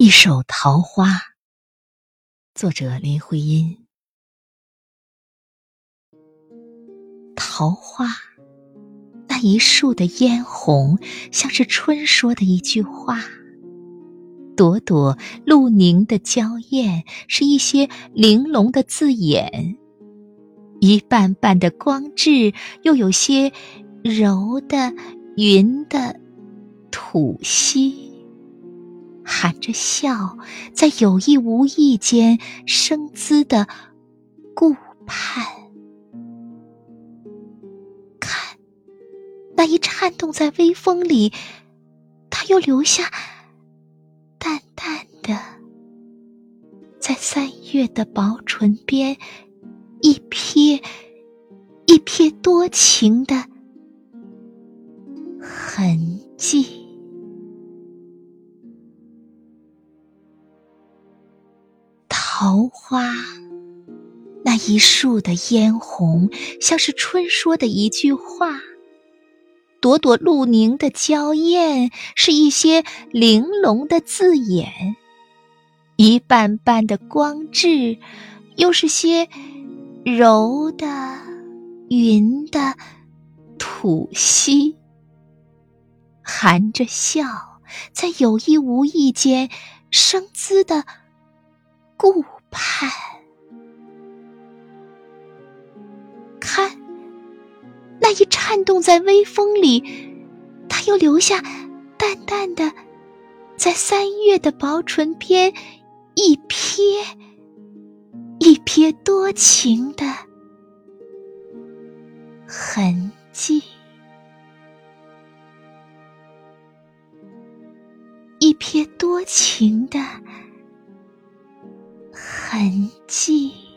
一首桃花，作者林徽因。桃花，那一树的嫣红，像是春说的一句话；朵朵露凝的娇艳，是一些玲珑的字眼；一瓣瓣的光质，又有些柔的、匀的吐息。含着笑，在有意无意间生姿的顾盼。看，那一颤动在微风里，他又留下淡淡的，在三月的薄唇边一瞥一瞥多情的痕迹。桃花，那一树的嫣红，像是春说的一句话；朵朵露凝的娇艳，是一些玲珑的字眼；一瓣瓣的光质，又是些柔的、云的吐息。含着笑，在有意无意间生姿的。顾盼，看，那一颤动在微风里，他又留下淡淡的，在三月的薄唇边一瞥一瞥多情的痕迹，一瞥多情的。痕迹。